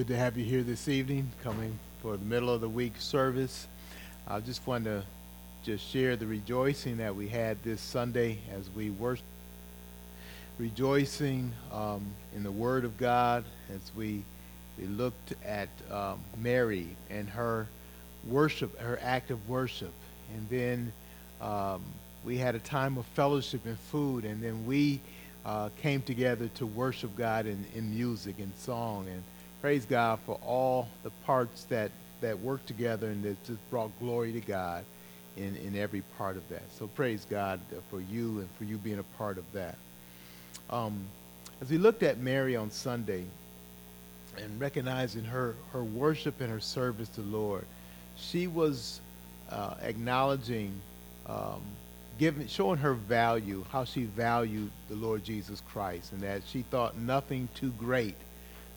Good to have you here this evening, coming for the middle of the week service. I just wanted to just share the rejoicing that we had this Sunday as we worship, rejoicing um, in the Word of God as we we looked at um, Mary and her worship, her act of worship, and then um, we had a time of fellowship and food, and then we uh, came together to worship God in, in music and song. And praise God for all the parts that, that worked together and that just brought glory to God in, in every part of that. So praise God for you and for you being a part of that. Um, as we looked at Mary on Sunday and recognizing her, her worship and her service to the Lord, she was uh, acknowledging um, giving, showing her value, how she valued the Lord Jesus Christ, and that she thought nothing too great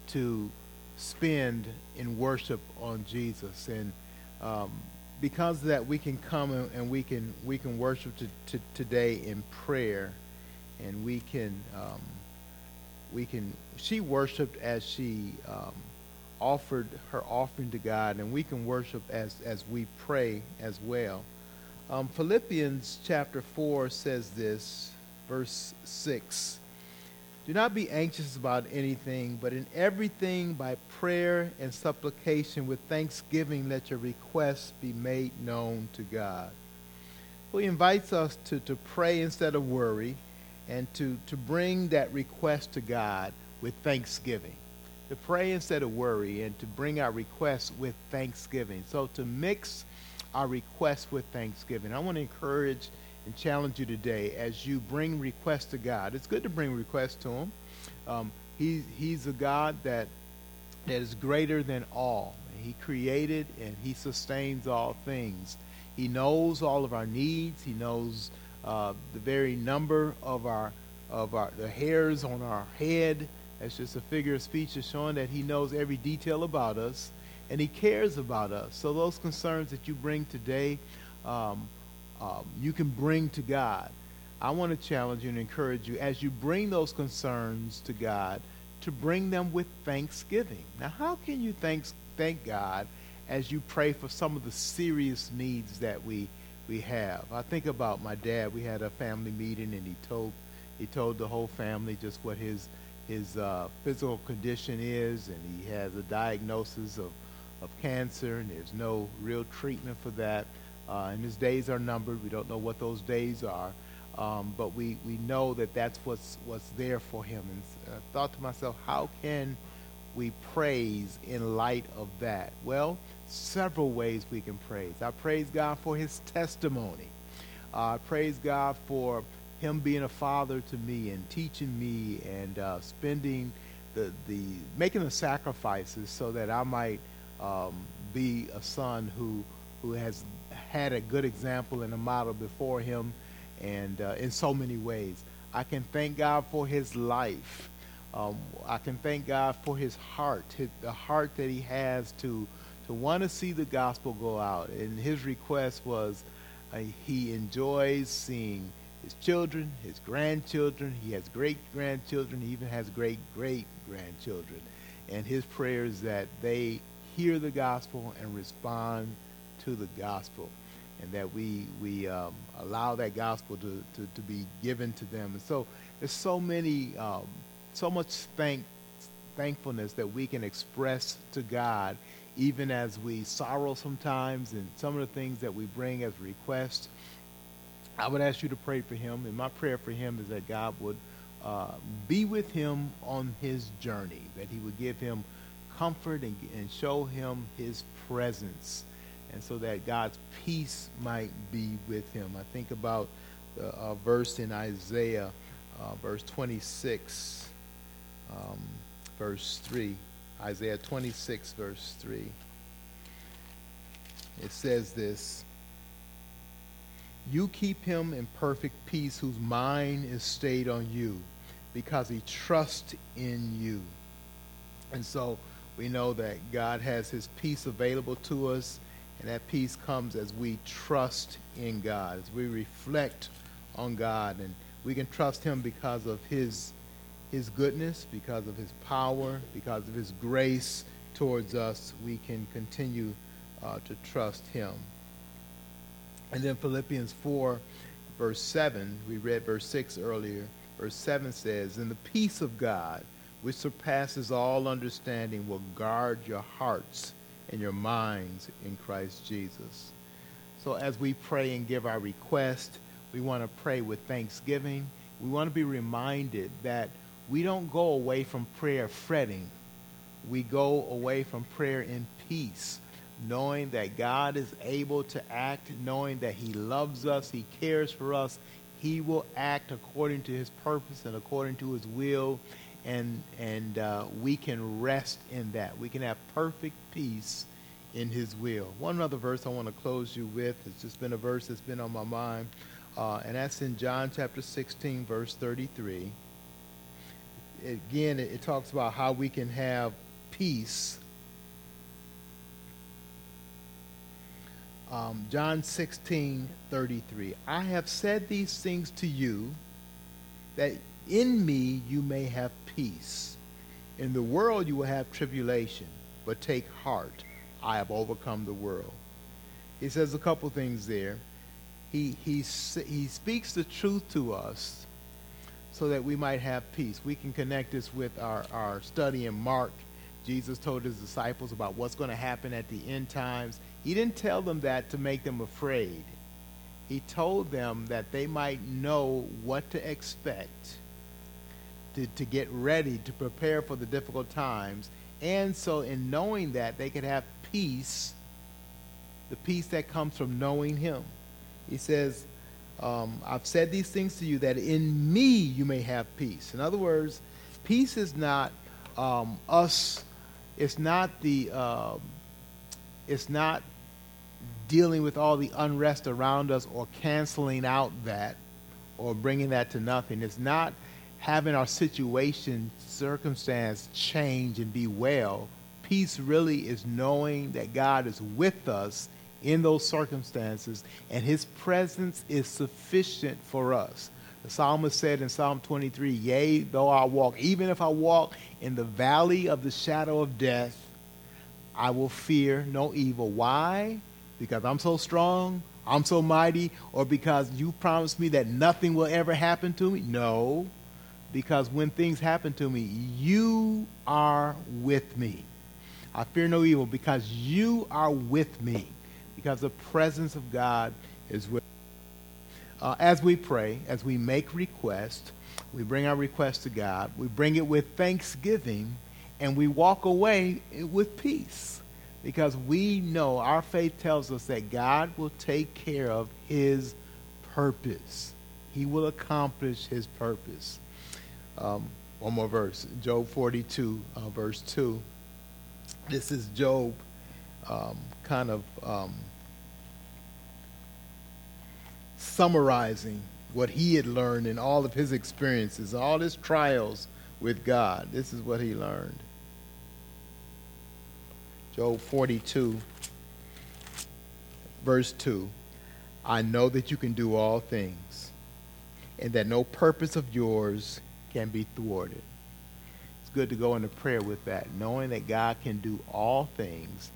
to spend in worship on Jesus. And um, because of that, we can come and, and we can we can worship to, to, today in prayer, and we can um, we can. She worshipped as she um, offered her offering to God, and we can worship as as we pray as well. Um, Philippians chapter 4 says this, verse 6 Do not be anxious about anything, but in everything by prayer and supplication with thanksgiving let your requests be made known to God. Well, he invites us to, to pray instead of worry and to, to bring that request to God with thanksgiving. To pray instead of worry and to bring our requests with thanksgiving. So to mix our requests with thanksgiving. I want to encourage and challenge you today as you bring requests to God. It's good to bring requests to Him. Um, he, he's a God that, that is greater than all. He created and He sustains all things. He knows all of our needs. He knows uh, the very number of our of our the hairs on our head. That's just a figure of speech, is showing that He knows every detail about us and He cares about us. So those concerns that you bring today, um, um, you can bring to God. I want to challenge you and encourage you as you bring those concerns to God to bring them with thanksgiving. Now, how can you thank, thank God as you pray for some of the serious needs that we, we have? I think about my dad. We had a family meeting, and he told, he told the whole family just what his, his uh, physical condition is, and he has a diagnosis of of cancer, and there's no real treatment for that. Uh, and his days are numbered. We don't know what those days are, um, but we, we know that that's what's what's there for him. And I thought to myself, how can we praise in light of that? Well, several ways we can praise. I praise God for his testimony. Uh, I praise God for him being a father to me and teaching me and uh, spending the, the making the sacrifices so that I might um, be a son who who has had a good example and a model before him, and uh, in so many ways. I can thank God for his life. Um, I can thank God for his heart, his, the heart that he has to to want to see the gospel go out. And his request was uh, he enjoys seeing his children, his grandchildren. He has great grandchildren. He even has great great grandchildren. And his prayer is that they hear the gospel and respond to the gospel and that we we um, allow that gospel to, to, to, be given to them. And so there's so many um, so much thank thankfulness that we can express to God even as we sorrow sometimes and some of the things that we bring as requests. I would ask you to pray for him and my prayer for him is that God would uh, be with him on his journey that he would give him comfort and, and show him his presence and so that God's peace might be with him. I think about the uh, verse in Isaiah, uh, verse 26, um, verse 3. Isaiah 26, verse 3. It says this You keep him in perfect peace whose mind is stayed on you because he trusts in you. And so, we know that God has his peace available to us, and that peace comes as we trust in God, as we reflect on God, and we can trust him because of his his goodness, because of his power, because of his grace, towards us, we can continue uh, to trust Him. And then Philippians 4, verse 7, we read verse 6 earlier. Verse 7 says, And the peace of God, which surpasses all understanding, will guard your hearts and your minds in Christ Jesus. So as we pray and give our request, we want to pray with thanksgiving. We want to be reminded that we don't go away from prayer fretting. We go away from prayer in peace, knowing that God is able to act, knowing that He loves us, He cares for us. He will act according to His purpose and according to His will, and and uh, we can rest in that. We can have perfect peace in His will. One other verse I want to close you with. It's just been a verse that's been on my mind, uh, and that's in John chapter 16, verse 33 again, it, it, talks about how we can have peace. Um, John 16, 33. I have said these things to you that in me you may have peace. In the world you will have tribulation, but take heart. I have overcome the world. He says a couple things there. He, he, he speaks the truth to us so that we might have peace. We can connect this with our, our study in Mark. Jesus told his disciples about what's going to happen at the end times. He didn't tell them that to make them afraid. He told them that they might know what to expect, to, to get ready, to prepare for the difficult times. And so, in knowing that, they could have peace, the peace that comes from knowing Him. He says, um, I've said these things to you that in me you may have peace. In other words, peace is not um, us. It's not the. Um, it's not dealing with all the unrest around us or canceling out that or bringing that to nothing. It's not having our situation, circumstance change and be well. Peace really is knowing that God is with us in those circumstances, and his presence is sufficient for us. The psalmist said in Psalm 23, Yea, though I walk, even if I walk in the valley of the shadow of death, I will fear no evil. Why? Because I'm so strong, I'm so mighty, or because you promised me that nothing will ever happen to me? No, because when things happen to me, you are with me. I fear no evil because you are with me because the presence of God is with uh, as we pray, as we make requests, we bring our request to God, we bring it with thanksgiving, and we walk away with peace because we know our faith tells us that God will take care of his purpose. He will accomplish his purpose. Um, one more verse Job 42, uh, verse 2. This is Job um, kind of. Um, summarizing what he had learned in all of his experiences, all his trials with God. This is what he learned. Job 42, verse 2 I know that you can do all things, and that no purpose of yours can be thwarted. It's good to go into prayer with that, knowing that God can do all things,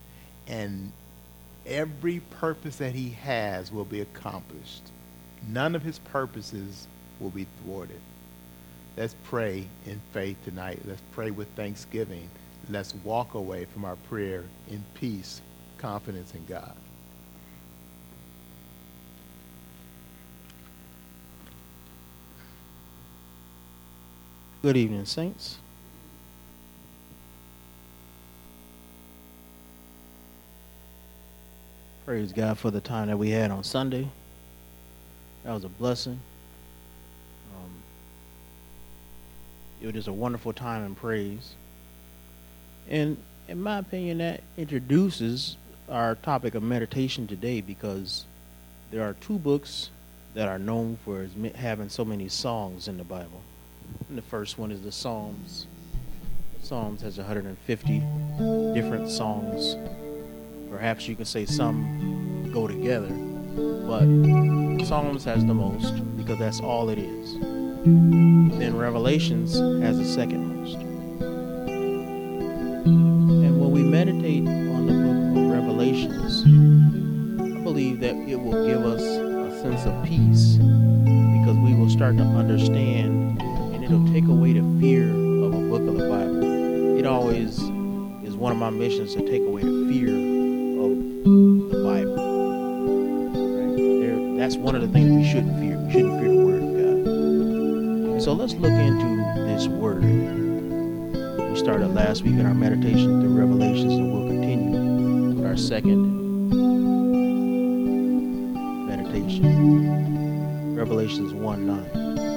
and every purpose that he has will be accomplished none of his purposes will be thwarted. Let's pray in faith tonight. Let's pray with thanksgiving. Let's walk away from our prayer in peace, confidence in God. Good evening, Saints. Praise God for the time that we had on Sunday. That was a blessing. Um, it was just a wonderful time in praise. And in my opinion, that introduces our topic of meditation today because there are two books that are known for having so many songs in the Bible. And the first one is the Psalms. Psalms has 150 different songs. Perhaps you can say some go together, but Psalms has the most because that's all it is. Then Revelations has the second most. And when we meditate on the book of Revelations, I believe that it will give us a sense of peace because we will start to understand and it'll take away the fear of a book of the Bible. It always is one of my missions to take away the fear of the Bible. That's one of the things we shouldn't fear. We shouldn't fear the Word of God. So let's look into this Word. We started last week in our meditation through Revelations, and we'll continue with our second meditation. Revelations 1 9.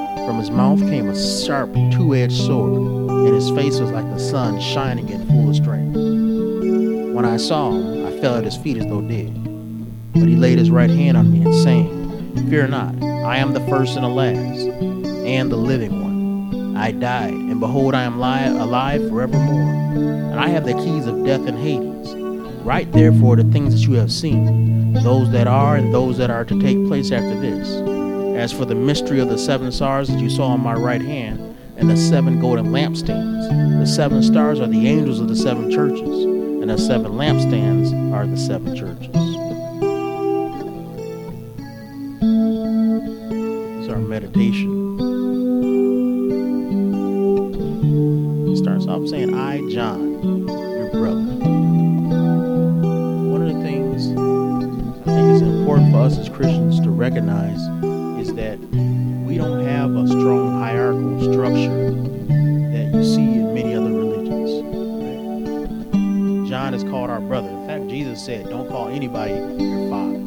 From his mouth came a sharp two edged sword, and his face was like the sun shining in full strength. When I saw him, I fell at his feet as though dead. But he laid his right hand on me and saying, Fear not, I am the first and the last, and the living one. I died, and behold, I am li- alive forevermore. And I have the keys of death and Hades. Write therefore the things that you have seen, those that are and those that are to take place after this. As for the mystery of the seven stars that you saw on my right hand, and the seven golden lampstands, the seven stars are the angels of the seven churches, and the seven lampstands are the seven churches. It's our meditation. It starts off saying, I, John, your brother. One of the things I think is important for us as Christians to recognize said, don't call anybody your father.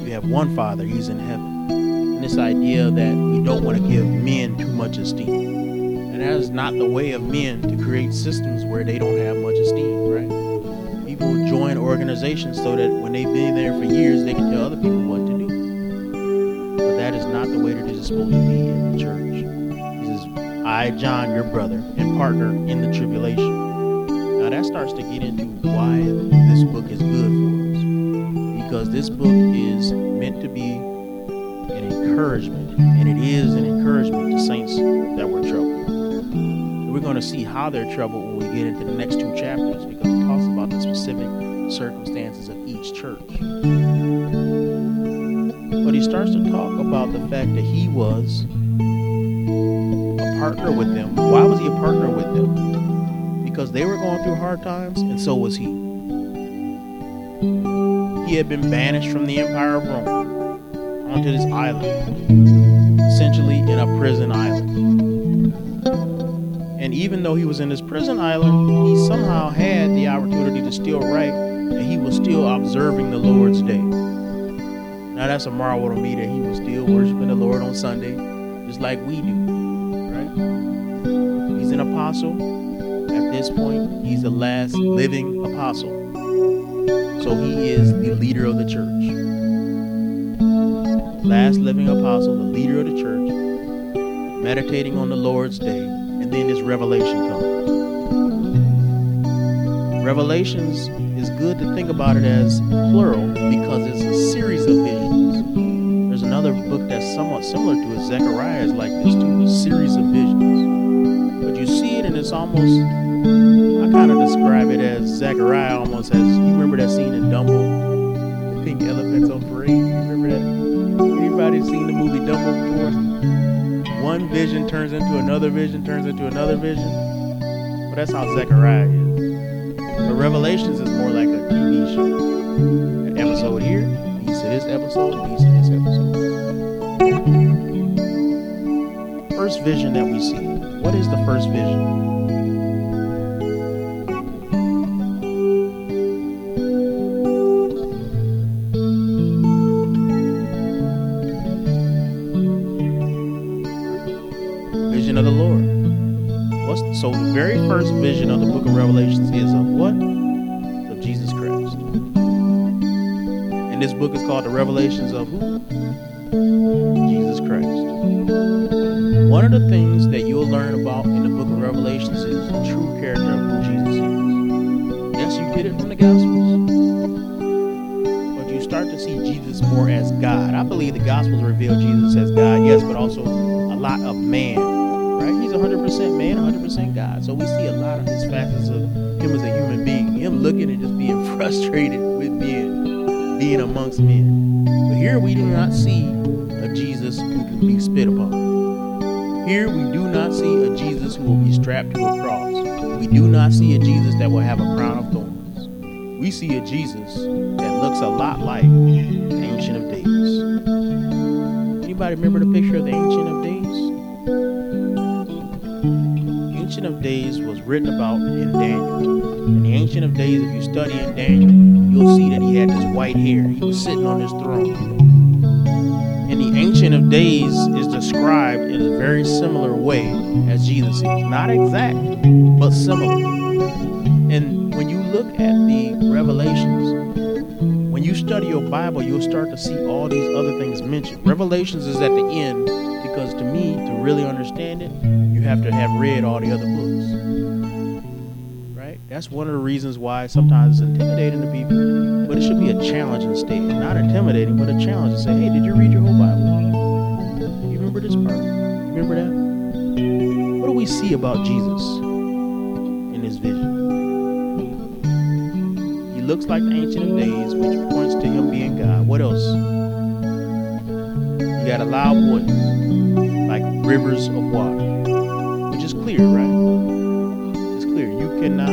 You have one father, he's in heaven. And this idea that we don't want to give men too much esteem And that is not the way of men to create systems where they don't have much esteem, right? People join organizations so that when they've been there for years, they can tell other people what to do. But that is not the way that it is supposed to be in the church. He says, I, John, your brother, and partner in the tribulation. Now that starts to get into why this book is good for us. Because this book is meant to be an encouragement, and it is an encouragement to saints that were troubled we're going to see how they're troubled when we get into the next two chapters because it talks about the specific circumstances of each church. But he starts to talk about the fact that he was a partner with them. Why was he a partner with them? Because they were going through hard times, and so was he. He had been banished from the Empire of Rome onto this island, essentially in a prison island. And even though he was in this prison island, he somehow had the opportunity to still write, and he was still observing the Lord's day. Now that's a marvel to me that he was still worshiping the Lord on Sunday, just like we do, right? He's an apostle. This point, he's the last living apostle. So he is the leader of the church. Last living apostle, the leader of the church, meditating on the Lord's day and then this revelation comes. Revelations is good to think about it as plural because it's a series of visions. There's another book that's somewhat similar to it. Zechariah is like this too, a series of visions. But you see it and it's almost, I kind of describe it as Zechariah almost as, you remember that scene in Dumbo? The pink elephants on parade? You remember that? Anybody seen the movie Dumbo before? one vision turns into another vision, turns into another vision. But that's how Zechariah is. But Revelations is more like a TV show. That episode here leads to this episode, leads to this episode. First vision that we see. What is the first? Vision so the very first vision of the book of Revelations is of what? Of Jesus Christ. And this book is called the Revelations of who? Jesus Christ. One of the things that you'll learn about in the book of Revelations is the true character of who Jesus is. Yes, you get it from the Gospels. But you start to see Jesus more as God. I believe the Gospels reveal Jesus as God, yes, but also a lot of man. He's 100% man, 100% God. So we see a lot of his facets of him as a human being. Him looking and just being frustrated with being being amongst men. But here we do not see a Jesus who can be spit upon. Here we do not see a Jesus who will be strapped to a cross. We do not see a Jesus that will have a crown of thorns. We see a Jesus that looks a lot like the Ancient of Days. Anybody remember the picture of the Ancient of Days? Ancient of Days was written about in Daniel. In the Ancient of Days, if you study in Daniel, you'll see that he had this white hair. He was sitting on his throne. And the Ancient of Days is described in a very similar way as Jesus is. Not exact, but similar. And when you look at the Revelations, when you study your Bible, you'll start to see all these other things mentioned. Revelations is at the end because to me, to really understand it, you have to have read all the other books. Right? That's one of the reasons why sometimes it's intimidating to people, but it should be a challenge instead. Not intimidating, but a challenge to say, hey, did you read your whole Bible? You remember this part? You remember that? What do we see about Jesus in this vision? He looks like the Ancient of Days, which points to him being God. What else? You got a loud voice, like rivers of water, clear, right? It's clear. You cannot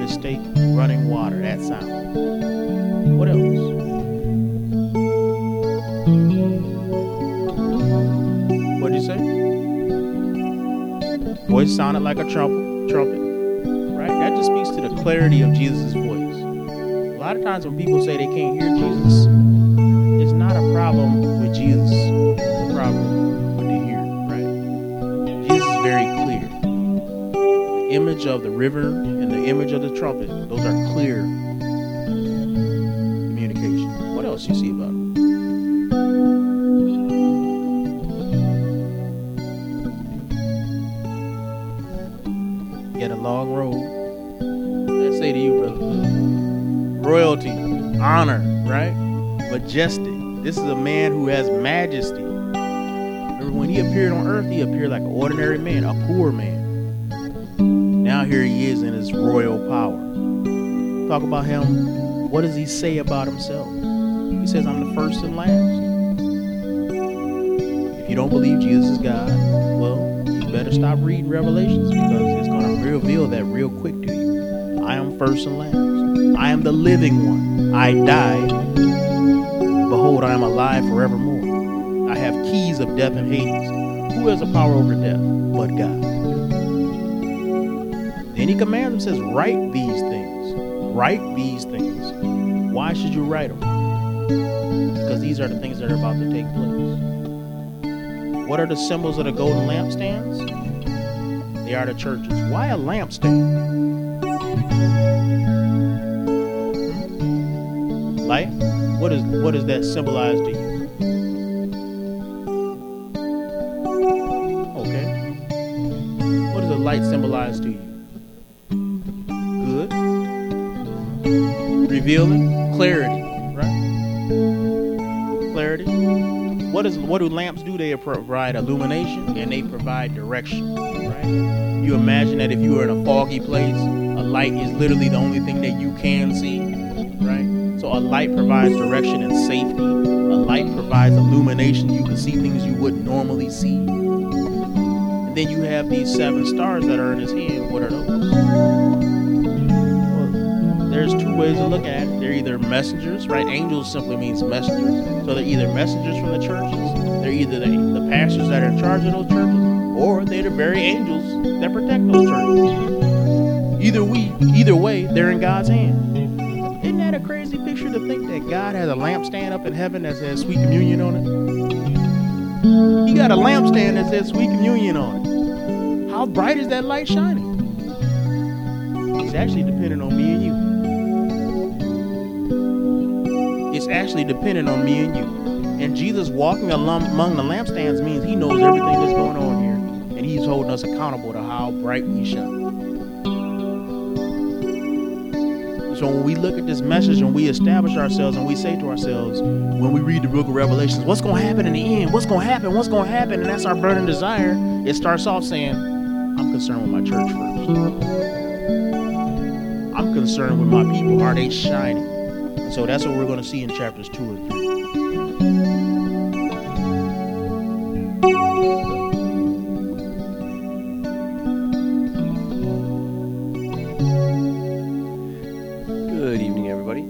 mistake running water, that sound. What else? What'd you say? Voice sounded like a trumpet, trumpet, right? That just speaks to the clarity of Jesus' voice. A lot of times when people say they can't hear Jesus, it's not a problem with Jesus. It's a problem with the hearing, right? Jesus is very clear. Image of the river and the image of the trumpet, those are clear communication. What else you see about him? Get a long road. Let's say to you, brother. Royalty, honor, right? Majestic. This is a man who has majesty. Remember when he appeared on earth, he appeared like an ordinary man, a poor man. Here he is in his royal power. Talk about him. What does he say about himself? He says, I'm the first and last. If you don't believe Jesus is God, well, you better stop reading Revelations because it's going to reveal that real quick to you. I am first and last. I am the living one. I died. Behold, I am alive forevermore. I have keys of death and Hades. Who has the power over death but God? Then he commands him, says, Write these things. Write these things. Why should you write them? Because these are the things that are about to take place. What are the symbols of the golden lampstands? They are the churches. Why a lampstand? Light? What is what does that symbolize to you? Okay. What does a light symbolize to you? Revealing clarity, right? Clarity. What is what do lamps do? They provide illumination and they provide direction, right? You imagine that if you are in a foggy place, a light is literally the only thing that you can see, right? So a light provides direction and safety. A light provides illumination. You can see things you wouldn't normally see. And then you have these seven stars that are in his hand. What are those? There's two ways of looking at it. They're either messengers, right? Angels simply means messengers. So they're either messengers from the churches, they're either the, the pastors that are in charge of those churches, or they're the very angels that protect those churches. Either we, either way, they're in God's hand. Isn't that a crazy picture to think that God has a lampstand up in heaven that says sweet communion on it? He got a lampstand that says sweet communion on it. How bright is that light shining? It's actually dependent on me and you. Actually dependent on me and you. And Jesus walking among the lampstands means he knows everything that's going on here. And he's holding us accountable to how bright we shine. So when we look at this message and we establish ourselves and we say to ourselves, when we read the book of Revelations, what's going to happen in the end? What's going to happen? What's going to happen? And that's our burning desire. It starts off saying, I'm concerned with my church first. I'm concerned with my people. Are they shining? And so that's what we're going to see in chapters 2 and 3. Good evening, everybody.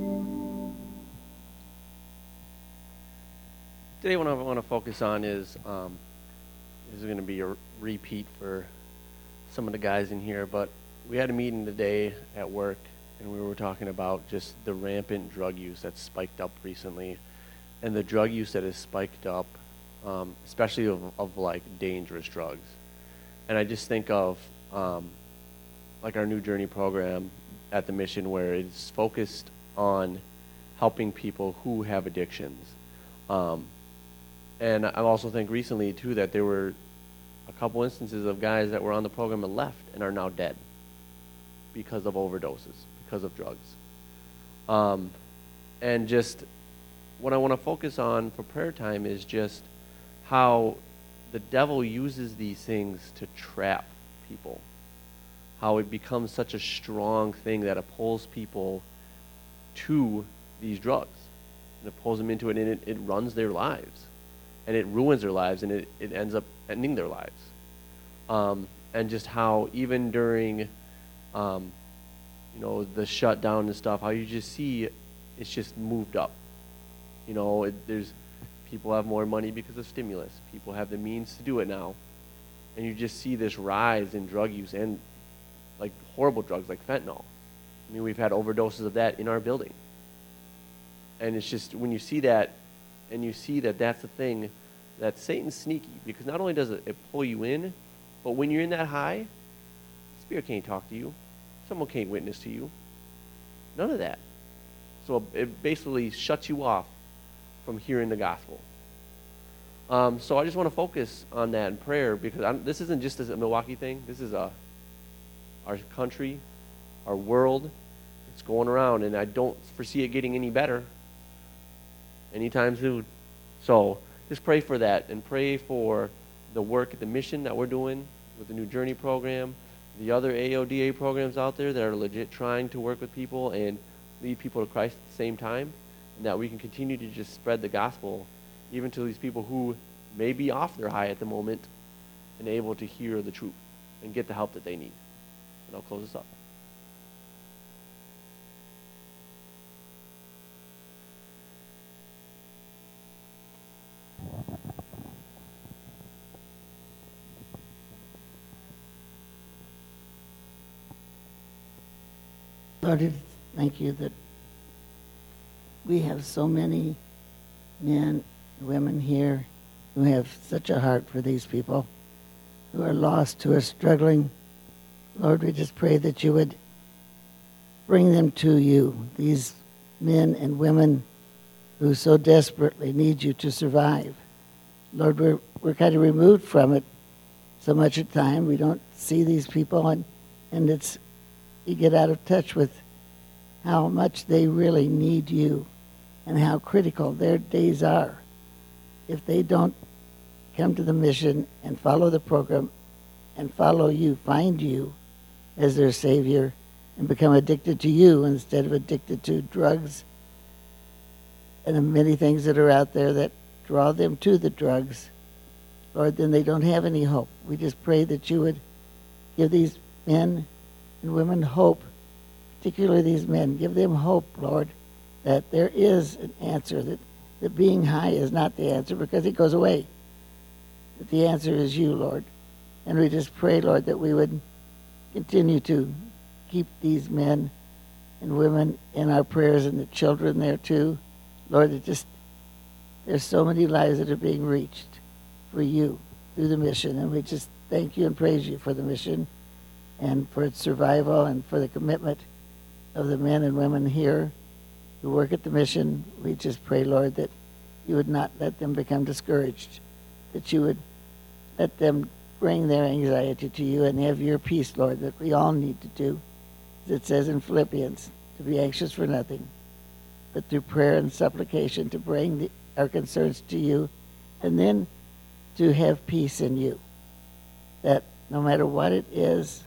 Today, what I want to focus on is um, this is going to be a repeat for some of the guys in here, but we had a meeting today at work, and we were talking about just the rampant drug use that's spiked up recently, and the drug use that has spiked up, um, especially of, of like dangerous drugs. And I just think of um, like our new journey program at the mission where it's focused on helping people who have addictions. Um, and I also think recently too that there were a couple instances of guys that were on the program and left and are now dead because of overdoses, because of drugs. Um, and just what I want to focus on for prayer time is just how the devil uses these things to trap people how it becomes such a strong thing that it pulls people to these drugs. And it pulls them into it and it, it runs their lives. And it ruins their lives and it, it ends up ending their lives. Um, and just how even during, um, you know, the shutdown and stuff, how you just see it's just moved up. You know, it, there's people have more money because of stimulus. People have the means to do it now. And you just see this rise in drug use and like horrible drugs like fentanyl. I mean, we've had overdoses of that in our building. And it's just when you see that, and you see that that's the thing, that Satan's sneaky because not only does it, it pull you in, but when you're in that high, spirit can't talk to you, someone can't witness to you. None of that. So it basically shuts you off from hearing the gospel. Um, so I just want to focus on that in prayer because I'm, this isn't just a Milwaukee thing. This is a our country, our world. It's going around, and I don't foresee it getting any better anytime soon. So just pray for that and pray for the work the mission that we're doing with the New Journey program, the other AODA programs out there that are legit trying to work with people and lead people to Christ at the same time, and that we can continue to just spread the gospel even to these people who may be off their high at the moment and able to hear the truth and get the help that they need. And I'll close this up. Lord, thank you that we have so many men, and women here who have such a heart for these people, who are lost, who are struggling. Lord, we just pray that you would bring them to you, these men and women who so desperately need you to survive. Lord, we're, we're kind of removed from it so much of the time. We don't see these people, and, and it's you get out of touch with how much they really need you and how critical their days are. If they don't come to the mission and follow the program and follow you, find you as their Savior, and become addicted to you instead of addicted to drugs and the many things that are out there that draw them to the drugs, Lord, then they don't have any hope. We just pray that you would give these men and women hope particularly these men. Give them hope, Lord, that there is an answer, that, that being high is not the answer because it goes away. That the answer is you, Lord. And we just pray, Lord, that we would continue to keep these men and women in our prayers and the children there too. Lord, it just there's so many lives that are being reached for you through the mission, and we just thank you and praise you for the mission and for its survival and for the commitment of the men and women here who work at the mission. We just pray, Lord, that you would not let them become discouraged, that you would let them bring their anxiety to you and have your peace, Lord, that we all need to do. As it says in Philippians, to be anxious for nothing, but through prayer and supplication to bring the, our concerns to you, and then to have peace in you. That no matter what it is,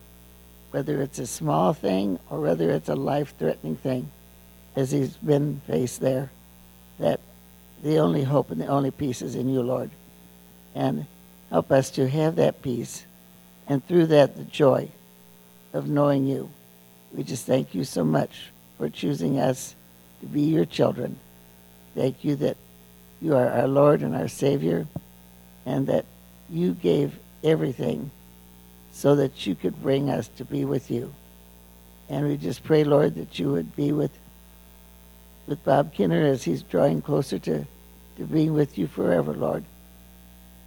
whether it's a small thing or whether it's a life threatening thing, as he's been faced there, that the only hope and the only peace is in you, Lord. And help us to have that peace, and through that, the joy of knowing you. We just thank you so much for choosing us to be your children. Thank you that you are our Lord and our Savior, and that you gave everything so that you could bring us to be with you. And we just pray, Lord, that you would be with with Bob Kinner as he's drawing closer to, to being with you forever, Lord.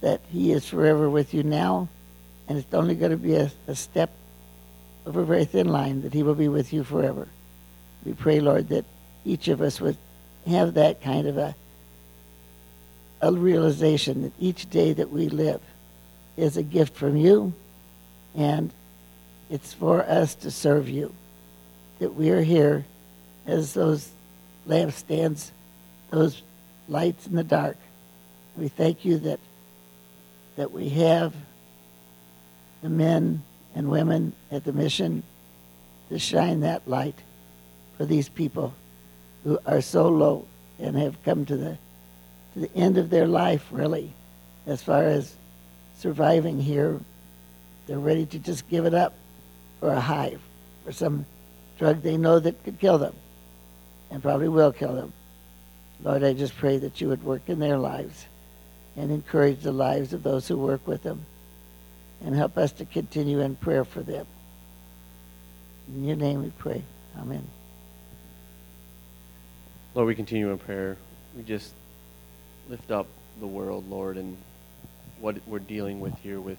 That he is forever with you now, and it's only going to be a, a step of a very thin line that he will be with you forever. We pray, Lord, that each of us would have that kind of a, a realization that each day that we live is a gift from you, and it's for us to serve you. That we are here as those lampstands, those lights in the dark. We thank you that that we have the men and women at the mission to shine that light for these people who are so low and have come to the to the end of their life really as far as surviving here they're ready to just give it up for a high for some drug they know that could kill them and probably will kill them. Lord i just pray that you would work in their lives and encourage the lives of those who work with them and help us to continue in prayer for them. In your name we pray. Amen. Lord, we continue in prayer. We just lift up the world, Lord, and what we're dealing with here with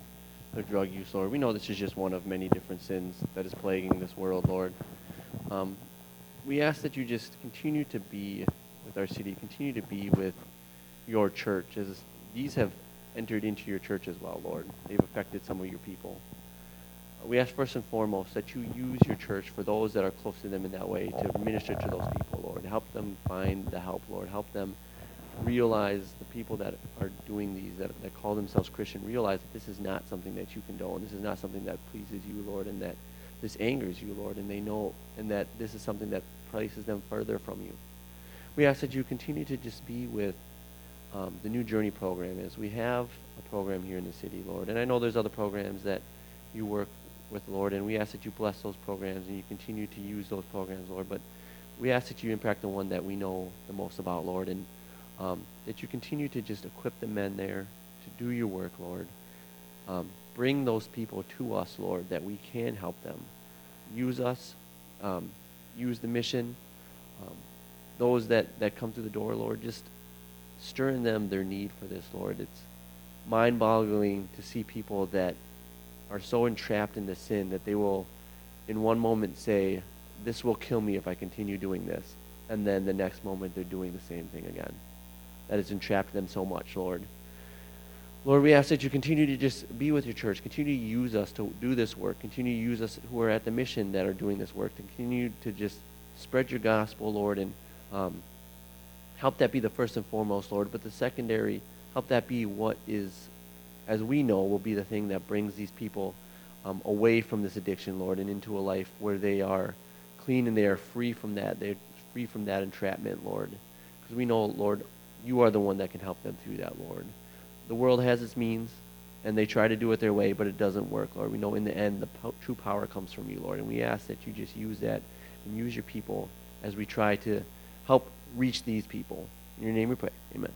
drug use, Lord. We know this is just one of many different sins that is plaguing this world, Lord. Um, we ask that you just continue to be with our city, continue to be with your church, as these have entered into your church as well, Lord. They've affected some of your people. We ask first and foremost that you use your church for those that are close to them in that way to minister to those people, Lord. Help them find the help, Lord. Help them realize the people that are doing these, that, that call themselves Christian, realize that this is not something that you condone. This is not something that pleases you, Lord, and that this angers you, Lord, and they know, and that this is something that places them further from you. We ask that you continue to just be with um, the New Journey program as we have a program here in the city, Lord. And I know there's other programs that you work with, Lord, and we ask that you bless those programs and you continue to use those programs, Lord. But we ask that you impact the one that we know the most about, Lord, and um, that you continue to just equip the men there to do your work, Lord. Um, bring those people to us, Lord, that we can help them. Use us, um, use the mission. Um, those that, that come through the door, Lord, just stir in them their need for this, Lord. It's mind boggling to see people that are so entrapped in the sin that they will, in one moment, say, This will kill me if I continue doing this. And then the next moment, they're doing the same thing again. That has entrapped them so much, Lord. Lord, we ask that you continue to just be with your church, continue to use us to do this work, continue to use us who are at the mission that are doing this work, continue to just spread your gospel, Lord, and um, help that be the first and foremost, Lord. But the secondary, help that be what is as we know, will be the thing that brings these people um, away from this addiction, Lord, and into a life where they are clean and they are free from that. They're free from that entrapment, Lord. Because we know, Lord, you are the one that can help them through that, Lord. The world has its means, and they try to do it their way, but it doesn't work, Lord. We know in the end the po- true power comes from you, Lord, and we ask that you just use that and use your people as we try to help reach these people. In your name we pray. Amen.